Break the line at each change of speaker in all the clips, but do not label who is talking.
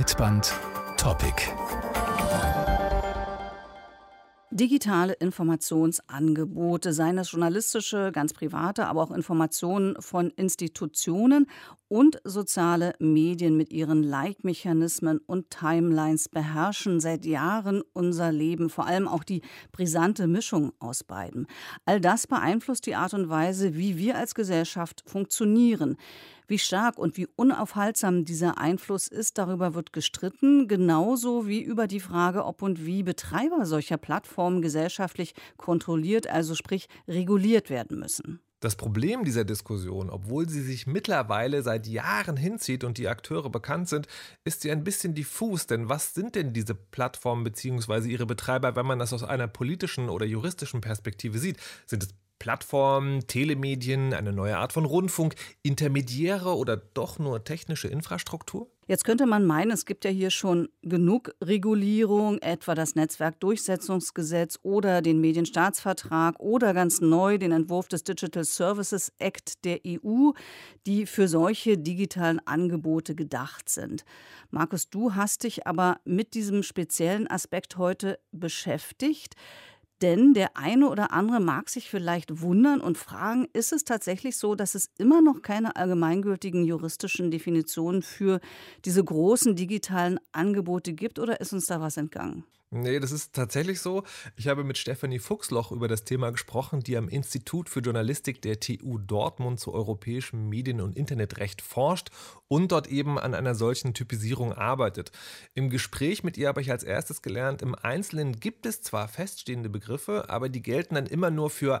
Breitband Topic.
Digitale Informationsangebote, seien es journalistische, ganz private, aber auch Informationen von Institutionen und soziale Medien mit ihren Like-Mechanismen und Timelines beherrschen seit Jahren unser Leben, vor allem auch die brisante Mischung aus beiden. All das beeinflusst die Art und Weise, wie wir als Gesellschaft funktionieren. Wie stark und wie unaufhaltsam dieser Einfluss ist, darüber wird gestritten, genauso wie über die Frage, ob und wie Betreiber solcher Plattformen gesellschaftlich kontrolliert, also sprich reguliert werden müssen.
Das Problem dieser Diskussion, obwohl sie sich mittlerweile seit Jahren hinzieht und die Akteure bekannt sind, ist sie ein bisschen diffus. Denn was sind denn diese Plattformen bzw. ihre Betreiber, wenn man das aus einer politischen oder juristischen Perspektive sieht? Sind es Plattformen, Telemedien, eine neue Art von Rundfunk, Intermediäre oder doch nur technische Infrastruktur?
Jetzt könnte man meinen, es gibt ja hier schon genug Regulierung, etwa das Netzwerkdurchsetzungsgesetz oder den Medienstaatsvertrag oder ganz neu den Entwurf des Digital Services Act der EU, die für solche digitalen Angebote gedacht sind. Markus, du hast dich aber mit diesem speziellen Aspekt heute beschäftigt. Denn der eine oder andere mag sich vielleicht wundern und fragen, ist es tatsächlich so, dass es immer noch keine allgemeingültigen juristischen Definitionen für diese großen digitalen Angebote gibt oder ist uns da was entgangen?
Nee, das ist tatsächlich so. Ich habe mit Stefanie Fuchsloch über das Thema gesprochen, die am Institut für Journalistik der TU Dortmund zu europäischem Medien- und Internetrecht forscht und dort eben an einer solchen Typisierung arbeitet. Im Gespräch mit ihr habe ich als erstes gelernt, im Einzelnen gibt es zwar feststehende Begriffe, aber die gelten dann immer nur für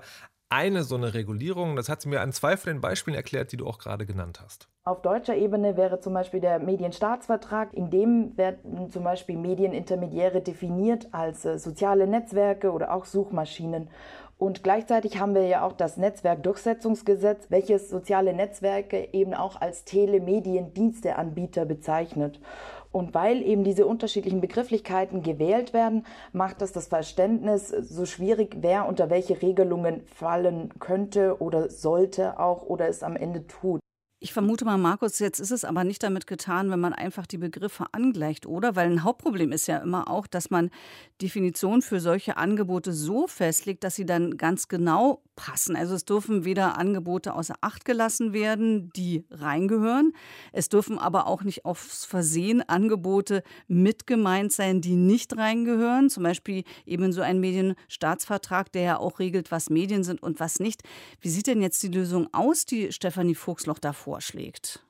eine so eine Regulierung. Das hat sie mir an zwei von den Beispielen erklärt, die du auch gerade genannt hast.
Auf deutscher Ebene wäre zum Beispiel der Medienstaatsvertrag, in dem werden zum Beispiel Medienintermediäre definiert als äh, soziale Netzwerke oder auch Suchmaschinen. Und gleichzeitig haben wir ja auch das Netzwerkdurchsetzungsgesetz, welches soziale Netzwerke eben auch als Telemediendiensteanbieter bezeichnet. Und weil eben diese unterschiedlichen Begrifflichkeiten gewählt werden, macht das das Verständnis so schwierig, wer unter welche Regelungen fallen könnte oder sollte auch oder es am Ende tut.
Ich vermute mal, Markus, jetzt ist es aber nicht damit getan, wenn man einfach die Begriffe angleicht, oder? Weil ein Hauptproblem ist ja immer auch, dass man Definitionen für solche Angebote so festlegt, dass sie dann ganz genau passen. Also es dürfen weder Angebote außer Acht gelassen werden, die reingehören. Es dürfen aber auch nicht aufs Versehen Angebote mit gemeint sein, die nicht reingehören. Zum Beispiel eben so ein Medienstaatsvertrag, der ja auch regelt, was Medien sind und was nicht. Wie sieht denn jetzt die Lösung aus, die Stefanie Fuchsloch da vorschlägt?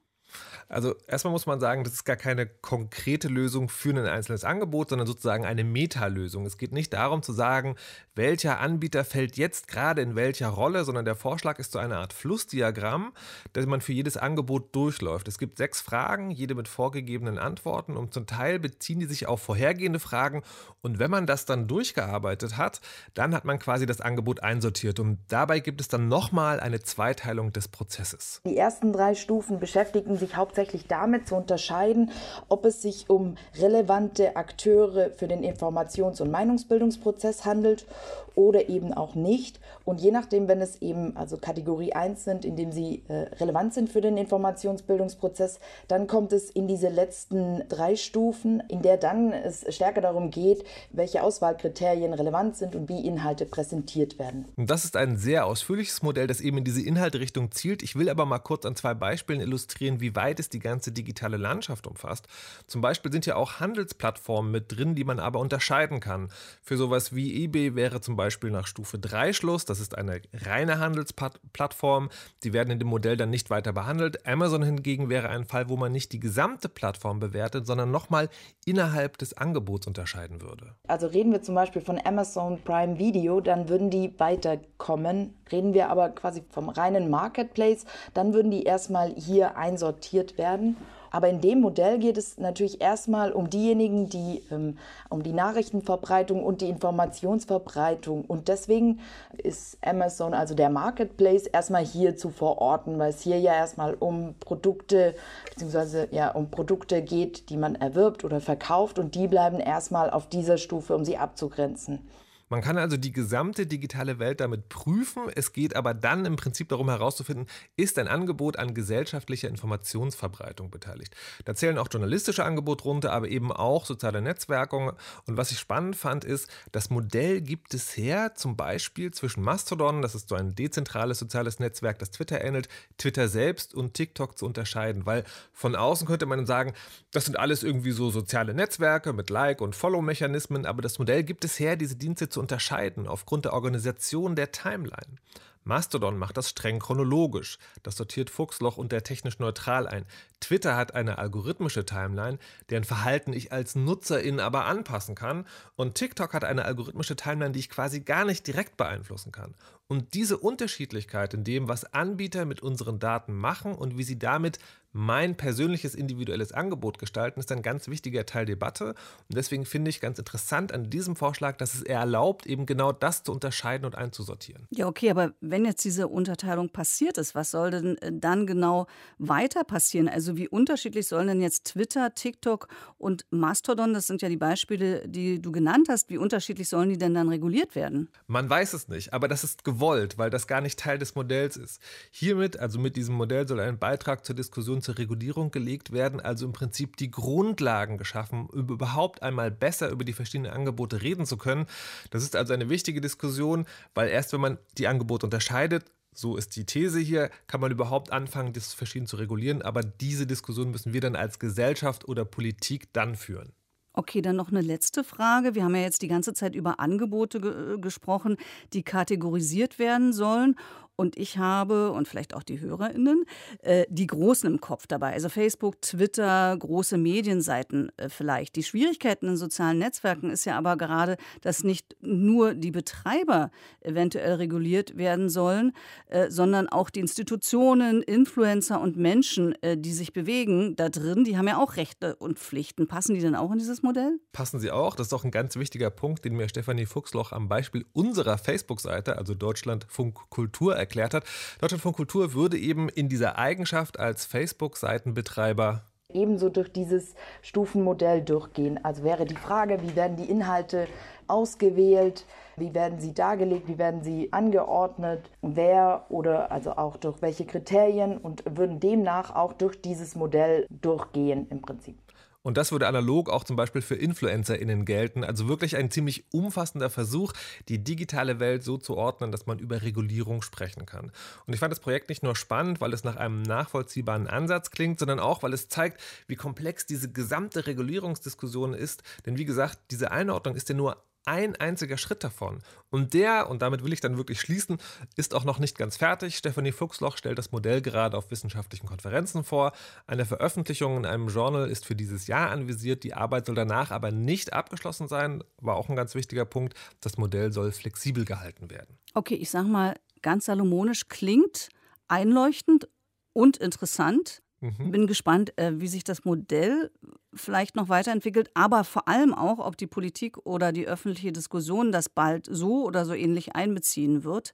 Also erstmal muss man sagen, das ist gar keine konkrete Lösung für ein einzelnes Angebot, sondern sozusagen eine Meta-Lösung. Es geht nicht darum zu sagen, welcher Anbieter fällt jetzt gerade in welcher Rolle, sondern der Vorschlag ist so eine Art Flussdiagramm, das man für jedes Angebot durchläuft. Es gibt sechs Fragen, jede mit vorgegebenen Antworten und zum Teil beziehen die sich auf vorhergehende Fragen. Und wenn man das dann durchgearbeitet hat, dann hat man quasi das Angebot einsortiert. Und dabei gibt es dann nochmal eine Zweiteilung des Prozesses.
Die ersten drei Stufen beschäftigen sich hauptsächlich hauptsächlich damit zu unterscheiden, ob es sich um relevante Akteure für den Informations- und Meinungsbildungsprozess handelt oder eben auch nicht. Und je nachdem, wenn es eben also Kategorie 1 sind, in dem sie äh, relevant sind für den Informationsbildungsprozess, dann kommt es in diese letzten drei Stufen, in der dann es stärker darum geht, welche Auswahlkriterien relevant sind und wie Inhalte präsentiert werden.
Das ist ein sehr ausführliches Modell, das eben in diese Inhaltrichtung zielt. Ich will aber mal kurz an zwei Beispielen illustrieren, wie weit es die ganze digitale Landschaft umfasst. Zum Beispiel sind ja auch Handelsplattformen mit drin, die man aber unterscheiden kann. Für sowas wie eBay wäre zum Beispiel nach Stufe 3 Schluss. Das ist eine reine Handelsplattform. Die werden in dem Modell dann nicht weiter behandelt. Amazon hingegen wäre ein Fall, wo man nicht die gesamte Plattform bewertet, sondern nochmal innerhalb des Angebots unterscheiden würde.
Also reden wir zum Beispiel von Amazon Prime Video, dann würden die weiterkommen. Reden wir aber quasi vom reinen Marketplace, dann würden die erstmal hier einsortiert werden. Aber in dem Modell geht es natürlich erstmal um diejenigen, die ähm, um die Nachrichtenverbreitung und die Informationsverbreitung. Und deswegen ist Amazon, also der Marketplace, erstmal hier zu verorten, weil es hier ja erstmal um Produkte beziehungsweise ja um Produkte geht, die man erwirbt oder verkauft und die bleiben erstmal auf dieser Stufe, um sie abzugrenzen.
Man kann also die gesamte digitale Welt damit prüfen. Es geht aber dann im Prinzip darum herauszufinden, ist ein Angebot an gesellschaftlicher Informationsverbreitung beteiligt. Da zählen auch journalistische Angebote runter, aber eben auch soziale Netzwerke. Und was ich spannend fand, ist, das Modell gibt es her, zum Beispiel zwischen Mastodon, das ist so ein dezentrales soziales Netzwerk, das Twitter ähnelt, Twitter selbst und TikTok zu unterscheiden. Weil von außen könnte man sagen, das sind alles irgendwie so soziale Netzwerke mit Like- und Follow-Mechanismen, aber das Modell gibt es her, diese Dienste zu unterscheiden aufgrund der Organisation der Timeline. Mastodon macht das streng chronologisch. Das sortiert Fuchsloch und der technisch neutral ein. Twitter hat eine algorithmische Timeline, deren Verhalten ich als Nutzerin aber anpassen kann. Und TikTok hat eine algorithmische Timeline, die ich quasi gar nicht direkt beeinflussen kann. Und diese Unterschiedlichkeit in dem, was Anbieter mit unseren Daten machen und wie sie damit mein persönliches individuelles Angebot gestalten, ist ein ganz wichtiger Teil Debatte. Und deswegen finde ich ganz interessant an diesem Vorschlag, dass es erlaubt, eben genau das zu unterscheiden und einzusortieren.
Ja, okay, aber wenn jetzt diese Unterteilung passiert ist, was soll denn äh, dann genau weiter passieren? Also wie unterschiedlich sollen denn jetzt Twitter, TikTok und Mastodon, das sind ja die Beispiele, die du genannt hast, wie unterschiedlich sollen die denn dann reguliert werden?
Man weiß es nicht, aber das ist gewollt, weil das gar nicht Teil des Modells ist. Hiermit, also mit diesem Modell, soll ein Beitrag zur Diskussion und zur Regulierung gelegt werden, also im Prinzip die Grundlagen geschaffen, um überhaupt einmal besser über die verschiedenen Angebote reden zu können. Das ist also eine wichtige Diskussion, weil erst wenn man die Angebote unterscheidet, so ist die These hier, kann man überhaupt anfangen, das verschieden zu regulieren, aber diese Diskussion müssen wir dann als Gesellschaft oder Politik dann führen.
Okay, dann noch eine letzte Frage. Wir haben ja jetzt die ganze Zeit über Angebote ge gesprochen, die kategorisiert werden sollen. Und ich habe, und vielleicht auch die HörerInnen, äh, die Großen im Kopf dabei. Also Facebook, Twitter, große Medienseiten äh, vielleicht. Die Schwierigkeiten in sozialen Netzwerken ist ja aber gerade, dass nicht nur die Betreiber eventuell reguliert werden sollen, äh, sondern auch die Institutionen, Influencer und Menschen, äh, die sich bewegen da drin, die haben ja auch Rechte und Pflichten. Passen die denn auch in dieses Modell?
Passen sie auch. Das ist auch ein ganz wichtiger Punkt, den mir Stefanie Fuchsloch am Beispiel unserer Facebook-Seite, also Deutschlandfunk Kultur, erklärt erklärt hat. Deutschlandfunk Kultur würde eben in dieser Eigenschaft als Facebook-Seitenbetreiber
ebenso durch dieses Stufenmodell durchgehen. Also wäre die Frage, wie werden die Inhalte ausgewählt, wie werden sie dargelegt, wie werden sie angeordnet, wer oder also auch durch welche Kriterien und würden demnach auch durch dieses Modell durchgehen im Prinzip.
Und das würde analog auch zum Beispiel für InfluencerInnen gelten. Also wirklich ein ziemlich umfassender Versuch, die digitale Welt so zu ordnen, dass man über Regulierung sprechen kann. Und ich fand das Projekt nicht nur spannend, weil es nach einem nachvollziehbaren Ansatz klingt, sondern auch, weil es zeigt, wie komplex diese gesamte Regulierungsdiskussion ist. Denn wie gesagt, diese Einordnung ist ja nur ein einziger Schritt davon. Und der, und damit will ich dann wirklich schließen, ist auch noch nicht ganz fertig. Stefanie Fuchsloch stellt das Modell gerade auf wissenschaftlichen Konferenzen vor. Eine Veröffentlichung in einem Journal ist für dieses Jahr anvisiert. Die Arbeit soll danach aber nicht abgeschlossen sein. War auch ein ganz wichtiger Punkt. Das Modell soll flexibel gehalten werden.
Okay, ich sage mal, ganz salomonisch klingt einleuchtend und interessant. Mhm. Bin gespannt, äh, wie sich das Modell vielleicht noch weiterentwickelt, aber vor allem auch, ob die Politik oder die öffentliche Diskussion das bald so oder so ähnlich einbeziehen wird.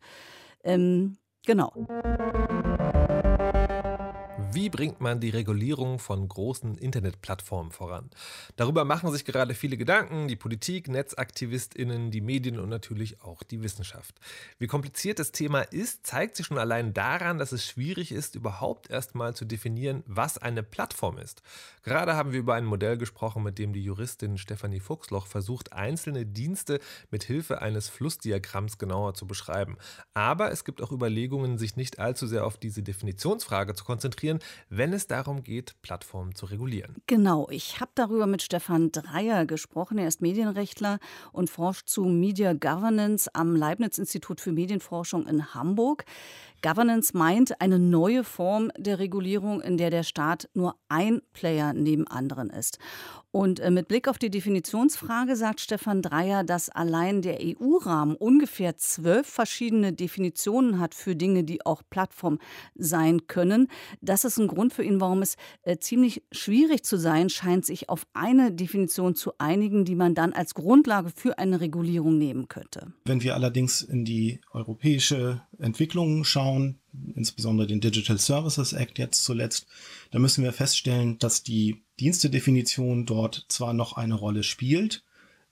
Ähm, genau.
Wie bringt man die Regulierung von großen Internetplattformen voran? Darüber machen sich gerade viele Gedanken, die Politik, Netzaktivistinnen, die Medien und natürlich auch die Wissenschaft. Wie kompliziert das Thema ist, zeigt sich schon allein daran, dass es schwierig ist, überhaupt erstmal zu definieren, was eine Plattform ist. Gerade haben wir über ein Modell gesprochen, mit dem die Juristin Stefanie Fuchsloch versucht, einzelne Dienste mit Hilfe eines Flussdiagramms genauer zu beschreiben. Aber es gibt auch Überlegungen, sich nicht allzu sehr auf diese Definitionsfrage zu konzentrieren, wenn es darum geht, Plattformen zu regulieren.
Genau, ich habe darüber mit Stefan Dreier gesprochen. Er ist Medienrechtler und forscht zu Media Governance am Leibniz-Institut für Medienforschung in Hamburg. Governance meint eine neue Form der Regulierung, in der der Staat nur ein Player neben anderen ist. Und äh, mit Blick auf die Definitionsfrage sagt Stefan Dreier, dass allein der EU-Rahmen ungefähr zwölf verschiedene Definitionen hat für Dinge, die auch Plattform sein können. Das ist ein Grund für ihn, warum es äh, ziemlich schwierig zu sein scheint, sich auf eine Definition zu einigen, die man dann als Grundlage für eine Regulierung nehmen könnte.
Wenn wir allerdings in die europäische Entwicklung schauen, insbesondere den Digital Services Act jetzt zuletzt, da müssen wir feststellen, dass die Dienstedefinition dort zwar noch eine Rolle spielt,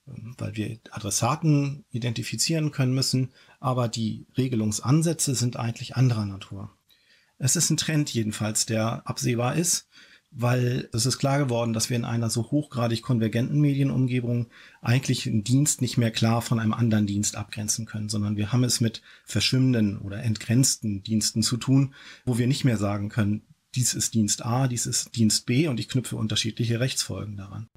ähm, weil wir Adressaten identifizieren können müssen, aber die Regelungsansätze sind eigentlich anderer Natur. Es ist ein Trend jedenfalls, der absehbar ist, weil es ist klar geworden, dass wir in einer so hochgradig konvergenten Medienumgebung eigentlich einen Dienst nicht mehr klar von einem anderen Dienst abgrenzen können, sondern wir haben es mit verschwimmenden oder entgrenzten Diensten zu tun, wo wir nicht mehr sagen können, dies ist Dienst A, dies ist Dienst B und ich knüpfe unterschiedliche Rechtsfolgen daran.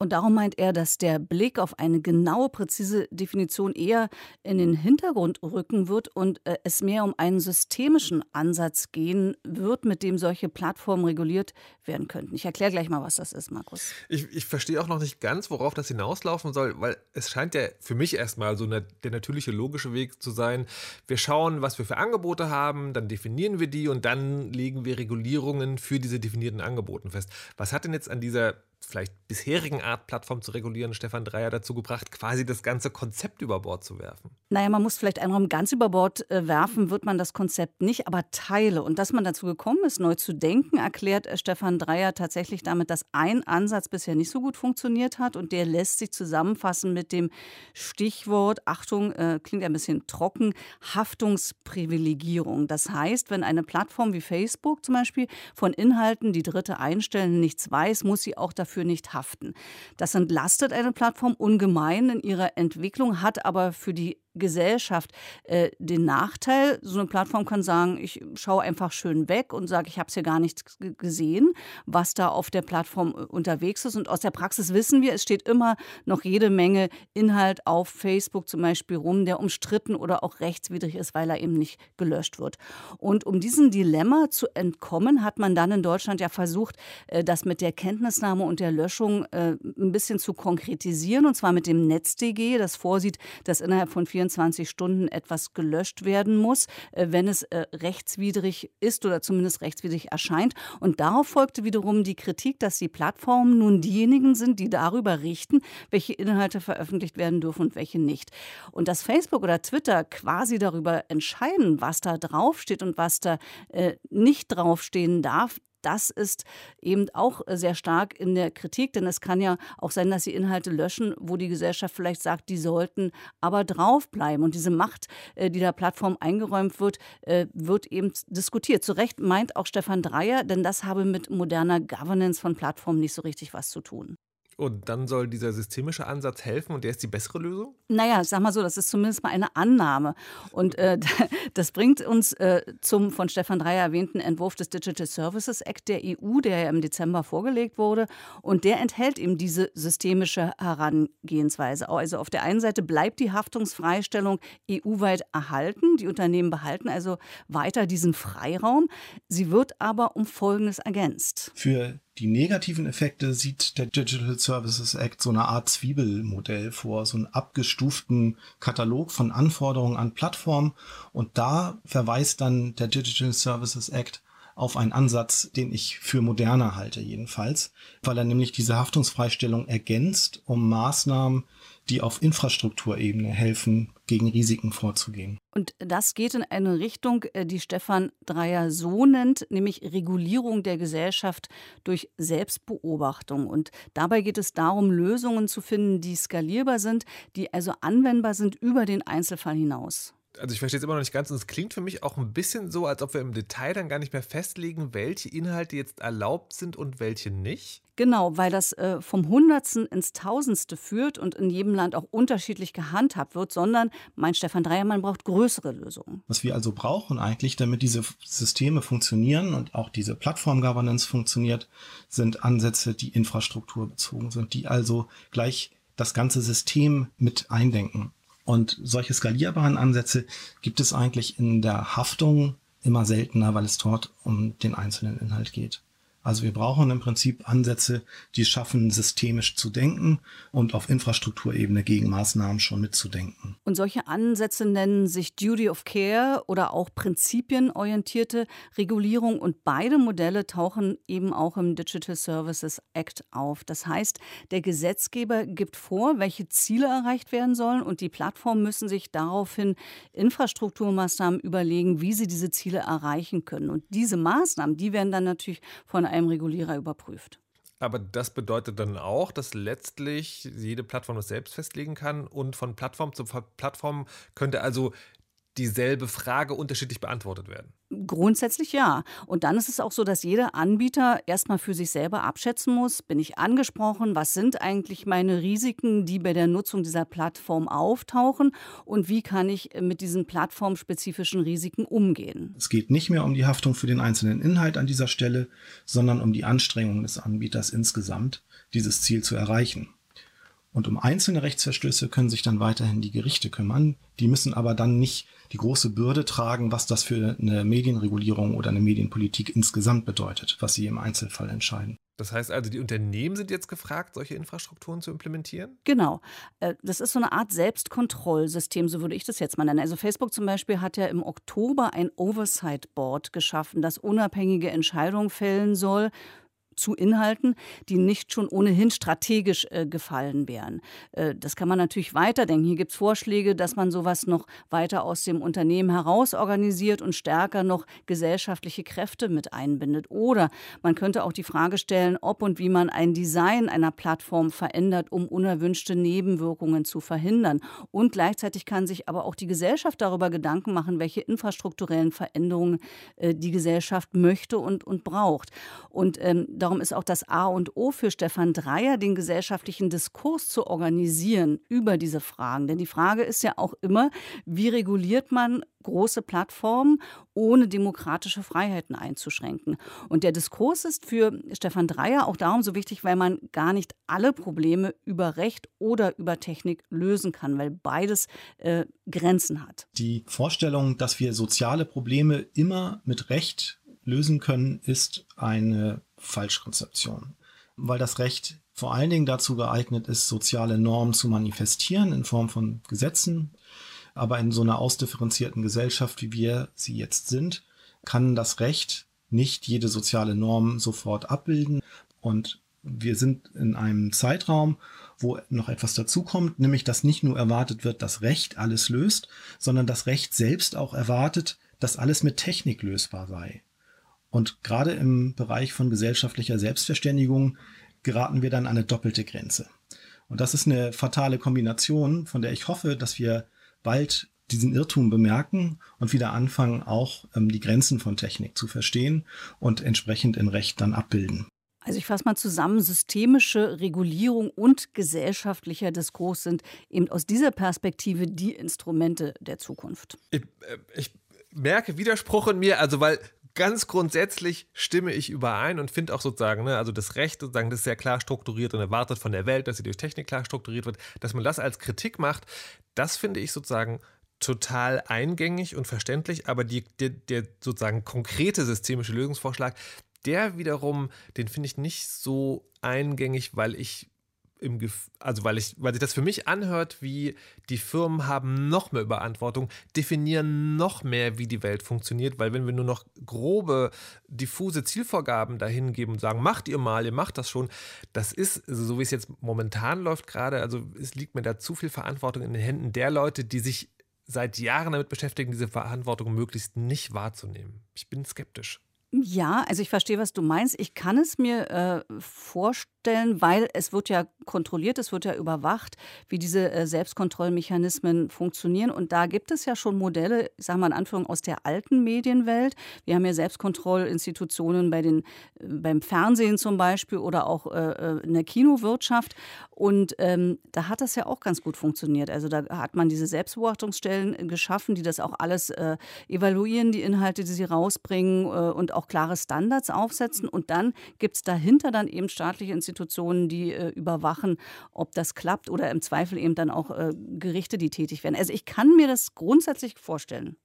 Und darum meint er, dass der Blick auf eine genaue, präzise Definition eher in den Hintergrund rücken wird und äh, es mehr um einen systemischen Ansatz gehen wird, mit dem solche Plattformen reguliert werden könnten. Ich erkläre gleich mal, was das ist, Markus.
Ich, ich verstehe auch noch nicht ganz, worauf das hinauslaufen soll, weil es scheint ja für mich erstmal so eine, der natürliche, logische Weg zu sein. Wir schauen, was wir für Angebote haben, dann definieren wir die und dann legen wir Regulierungen für diese definierten Angebote fest. Was hat denn jetzt an dieser vielleicht bisherigen Art, Plattform zu regulieren, Stefan Dreier dazu gebracht, quasi das ganze Konzept über Bord zu werfen?
Naja, man muss vielleicht einen ganz über Bord äh, werfen, wird man das Konzept nicht, aber Teile. Und dass man dazu gekommen ist, neu zu denken, erklärt äh, Stefan Dreier tatsächlich damit, dass ein Ansatz bisher nicht so gut funktioniert hat und der lässt sich zusammenfassen mit dem Stichwort, Achtung, äh, klingt ein bisschen trocken, Haftungsprivilegierung. Das heißt, wenn eine Plattform wie Facebook zum Beispiel von Inhalten, die Dritte einstellen, nichts weiß, muss sie auch dafür nicht haften. Das entlastet eine Plattform ungemein in ihrer Entwicklung, hat aber für die Gesellschaft äh, den Nachteil. So eine Plattform kann sagen, ich schaue einfach schön weg und sage, ich habe es hier gar nicht gesehen, was da auf der Plattform äh, unterwegs ist. Und aus der Praxis wissen wir, es steht immer noch jede Menge Inhalt auf Facebook zum Beispiel rum, der umstritten oder auch rechtswidrig ist, weil er eben nicht gelöscht wird. Und um diesem Dilemma zu entkommen, hat man dann in Deutschland ja versucht, äh, das mit der Kenntnisnahme und der Löschung äh, ein bisschen zu konkretisieren, und zwar mit dem NetzDG, das vorsieht, dass innerhalb von 24 24 Stunden etwas gelöscht werden muss, äh, wenn es äh, rechtswidrig ist oder zumindest rechtswidrig erscheint. Und darauf folgte wiederum die Kritik, dass die Plattformen nun diejenigen sind, die darüber richten, welche Inhalte veröffentlicht werden dürfen und welche nicht. Und dass Facebook oder Twitter quasi darüber entscheiden, was da draufsteht und was da äh, nicht draufstehen darf, das ist eben auch sehr stark in der Kritik, denn es kann ja auch sein, dass sie Inhalte löschen, wo die Gesellschaft vielleicht sagt, die sollten aber draufbleiben. Und diese Macht, äh, die der Plattform eingeräumt wird, äh, wird eben diskutiert. Zu Recht meint auch Stefan Dreier, denn das habe mit moderner Governance von Plattformen nicht so richtig was zu tun.
Und dann soll dieser systemische Ansatz helfen und der ist die bessere Lösung?
Naja, sag mal so, das ist zumindest mal eine Annahme. Und äh, das bringt uns äh, zum von Stefan Dreier erwähnten Entwurf des Digital Services Act der EU, der ja im Dezember vorgelegt wurde. Und der enthält eben diese systemische Herangehensweise. Also auf der einen Seite bleibt die Haftungsfreistellung EU-weit erhalten. Die Unternehmen behalten also weiter diesen Freiraum. Sie wird aber um Folgendes ergänzt.
Für die negativen Effekte sieht der Digital Services Act so eine Art Zwiebelmodell vor, so einen abgestuften Katalog von Anforderungen an Plattformen. Und da verweist dann der Digital Services Act auf einen Ansatz, den ich für moderner halte jedenfalls, weil er nämlich diese Haftungsfreistellung ergänzt um Maßnahmen, die auf Infrastrukturebene helfen, gegen Risiken vorzugehen.
Und das geht in eine Richtung, äh, die Stefan Dreier so nennt, nämlich Regulierung der Gesellschaft durch Selbstbeobachtung. Und dabei geht es darum, Lösungen zu finden, die skalierbar sind, die also anwendbar sind über den Einzelfall hinaus
also ich verstehe es immer noch nicht ganz und es klingt für mich auch ein bisschen so, als ob wir im Detail dann gar nicht mehr festlegen, welche Inhalte jetzt erlaubt sind und welche nicht.
Genau, weil das äh, vom Hundertsten ins Tausendste führt und in jedem Land auch unterschiedlich gehandhabt wird, sondern, mein Stefan Dreiermann braucht größere Lösungen.
Was wir also brauchen eigentlich, damit diese Systeme funktionieren und auch diese Plattform-Governance funktioniert, sind Ansätze, die infrastrukturbezogen sind, die also gleich das ganze System mit eindenken. Und solche skalierbaren Ansätze gibt es eigentlich in der Haftung immer seltener, weil es dort um den einzelnen Inhalt geht. Also wir brauchen im Prinzip Ansätze, die es schaffen, systemisch zu denken und auf Infrastrukturebene Gegenmaßnahmen schon mitzudenken.
Und solche Ansätze nennen sich Duty of Care oder auch prinzipienorientierte Regulierung. Und beide Modelle tauchen eben auch im Digital Services Act auf. Das heißt, der Gesetzgeber gibt vor, welche Ziele erreicht werden sollen und die Plattformen müssen sich daraufhin Infrastrukturmaßnahmen überlegen, wie sie diese Ziele erreichen können. Und diese Maßnahmen, die werden dann natürlich von einem einem Regulierer überprüft.
Aber das bedeutet dann auch, dass letztlich jede Plattform das selbst festlegen kann und von Plattform zu Plattform könnte also dieselbe Frage unterschiedlich beantwortet werden?
Grundsätzlich ja. Und dann ist es auch so, dass jeder Anbieter erstmal für sich selber abschätzen muss, bin ich angesprochen, was sind eigentlich meine Risiken, die bei der Nutzung dieser Plattform auftauchen und wie kann ich mit diesen plattformspezifischen Risiken umgehen.
Es geht nicht mehr um die Haftung für den einzelnen Inhalt an dieser Stelle, sondern um die Anstrengungen des Anbieters insgesamt, dieses Ziel zu erreichen. Und um einzelne Rechtsverstöße können sich dann weiterhin die Gerichte kümmern. Die müssen aber dann nicht die große Bürde tragen, was das für eine Medienregulierung oder eine Medienpolitik insgesamt bedeutet, was sie im Einzelfall entscheiden.
Das heißt also, die Unternehmen sind jetzt gefragt, solche Infrastrukturen zu implementieren?
Genau. Äh, das ist so eine Art Selbstkontrollsystem, so würde ich das jetzt mal nennen. Also Facebook zum Beispiel hat ja im Oktober ein Oversight Board geschaffen, das unabhängige Entscheidungen fällen soll zu Inhalten, die nicht schon ohnehin strategisch äh, gefallen wären. Äh, das kann man natürlich weiterdenken. Hier gibt es Vorschläge, dass man sowas noch weiter aus dem Unternehmen heraus organisiert und stärker noch gesellschaftliche Kräfte mit einbindet. Oder man könnte auch die Frage stellen, ob und wie man ein Design einer Plattform verändert, um unerwünschte Nebenwirkungen zu verhindern. Und gleichzeitig kann sich aber auch die Gesellschaft darüber Gedanken machen, welche infrastrukturellen Veränderungen äh, die Gesellschaft möchte und, und braucht. Und ähm, Darum ist auch das A und O für Stefan Dreier, den gesellschaftlichen Diskurs zu organisieren über diese Fragen. Denn die Frage ist ja auch immer, wie reguliert man große Plattformen, ohne demokratische Freiheiten einzuschränken. Und der Diskurs ist für Stefan Dreier auch darum so wichtig, weil man gar nicht alle Probleme über Recht oder über Technik lösen kann, weil beides äh, Grenzen hat.
Die Vorstellung, dass wir soziale Probleme immer mit Recht lösen können, ist eine Falschkonzeption, weil das Recht vor allen Dingen dazu geeignet ist, soziale Normen zu manifestieren in Form von Gesetzen. Aber in so einer ausdifferenzierten Gesellschaft, wie wir sie jetzt sind, kann das Recht nicht jede soziale Norm sofort abbilden. Und wir sind in einem Zeitraum, wo noch etwas dazukommt, nämlich dass nicht nur erwartet wird, dass Recht alles löst, sondern das Recht selbst auch erwartet, dass alles mit Technik lösbar sei. Und gerade im Bereich von gesellschaftlicher Selbstverständigung geraten wir dann an eine doppelte Grenze. Und das ist eine fatale Kombination, von der ich hoffe, dass wir bald diesen Irrtum bemerken und wieder anfangen, auch ähm, die Grenzen von Technik zu verstehen und entsprechend in Recht dann abbilden.
Also ich fasse mal zusammen, systemische Regulierung und gesellschaftlicher Diskurs sind eben aus dieser Perspektive die Instrumente der Zukunft.
Ich, äh, ich merke Widerspruch in mir, also weil ganz grundsätzlich stimme ich überein und finde auch sozusagen, ne, also das Recht sozusagen, das ist sehr klar strukturiert und erwartet von der Welt, dass sie durch Technik klar strukturiert wird, dass man das als Kritik macht, das finde ich sozusagen total eingängig und verständlich, aber die, der, der sozusagen konkrete systemische Lösungsvorschlag, der wiederum, den finde ich nicht so eingängig, weil ich im Gef also weil ich, weil sich das für mich anhört, wie die Firmen haben noch mehr Überantwortung, definieren noch mehr, wie die Welt funktioniert, weil wenn wir nur noch grobe, diffuse Zielvorgaben dahin geben und sagen, macht ihr mal, ihr macht das schon, das ist, also so wie es jetzt momentan läuft gerade, also es liegt mir da zu viel Verantwortung in den Händen der Leute, die sich seit Jahren damit beschäftigen, diese Verantwortung möglichst nicht wahrzunehmen. Ich bin skeptisch.
Ja, also ich verstehe, was du meinst. Ich kann es mir äh, vorstellen, weil es wird ja kontrolliert, es wird ja überwacht, wie diese äh, Selbstkontrollmechanismen funktionieren. Und da gibt es ja schon Modelle, ich sage mal in Anführung, aus der alten Medienwelt. Wir haben ja Selbstkontrollinstitutionen bei den, äh, beim Fernsehen zum Beispiel oder auch äh, äh, in der Kinowirtschaft. Und ähm, da hat das ja auch ganz gut funktioniert. Also da hat man diese Selbstbeobachtungsstellen geschaffen, die das auch alles äh, evaluieren, die Inhalte, die sie rausbringen und auch klare Standards aufsetzen. Und dann gibt es dahinter dann eben staatliche Institutionen, die äh, überwachen, ob das klappt oder im Zweifel eben dann auch äh, Gerichte, die tätig werden. Also ich kann mir das grundsätzlich vorstellen.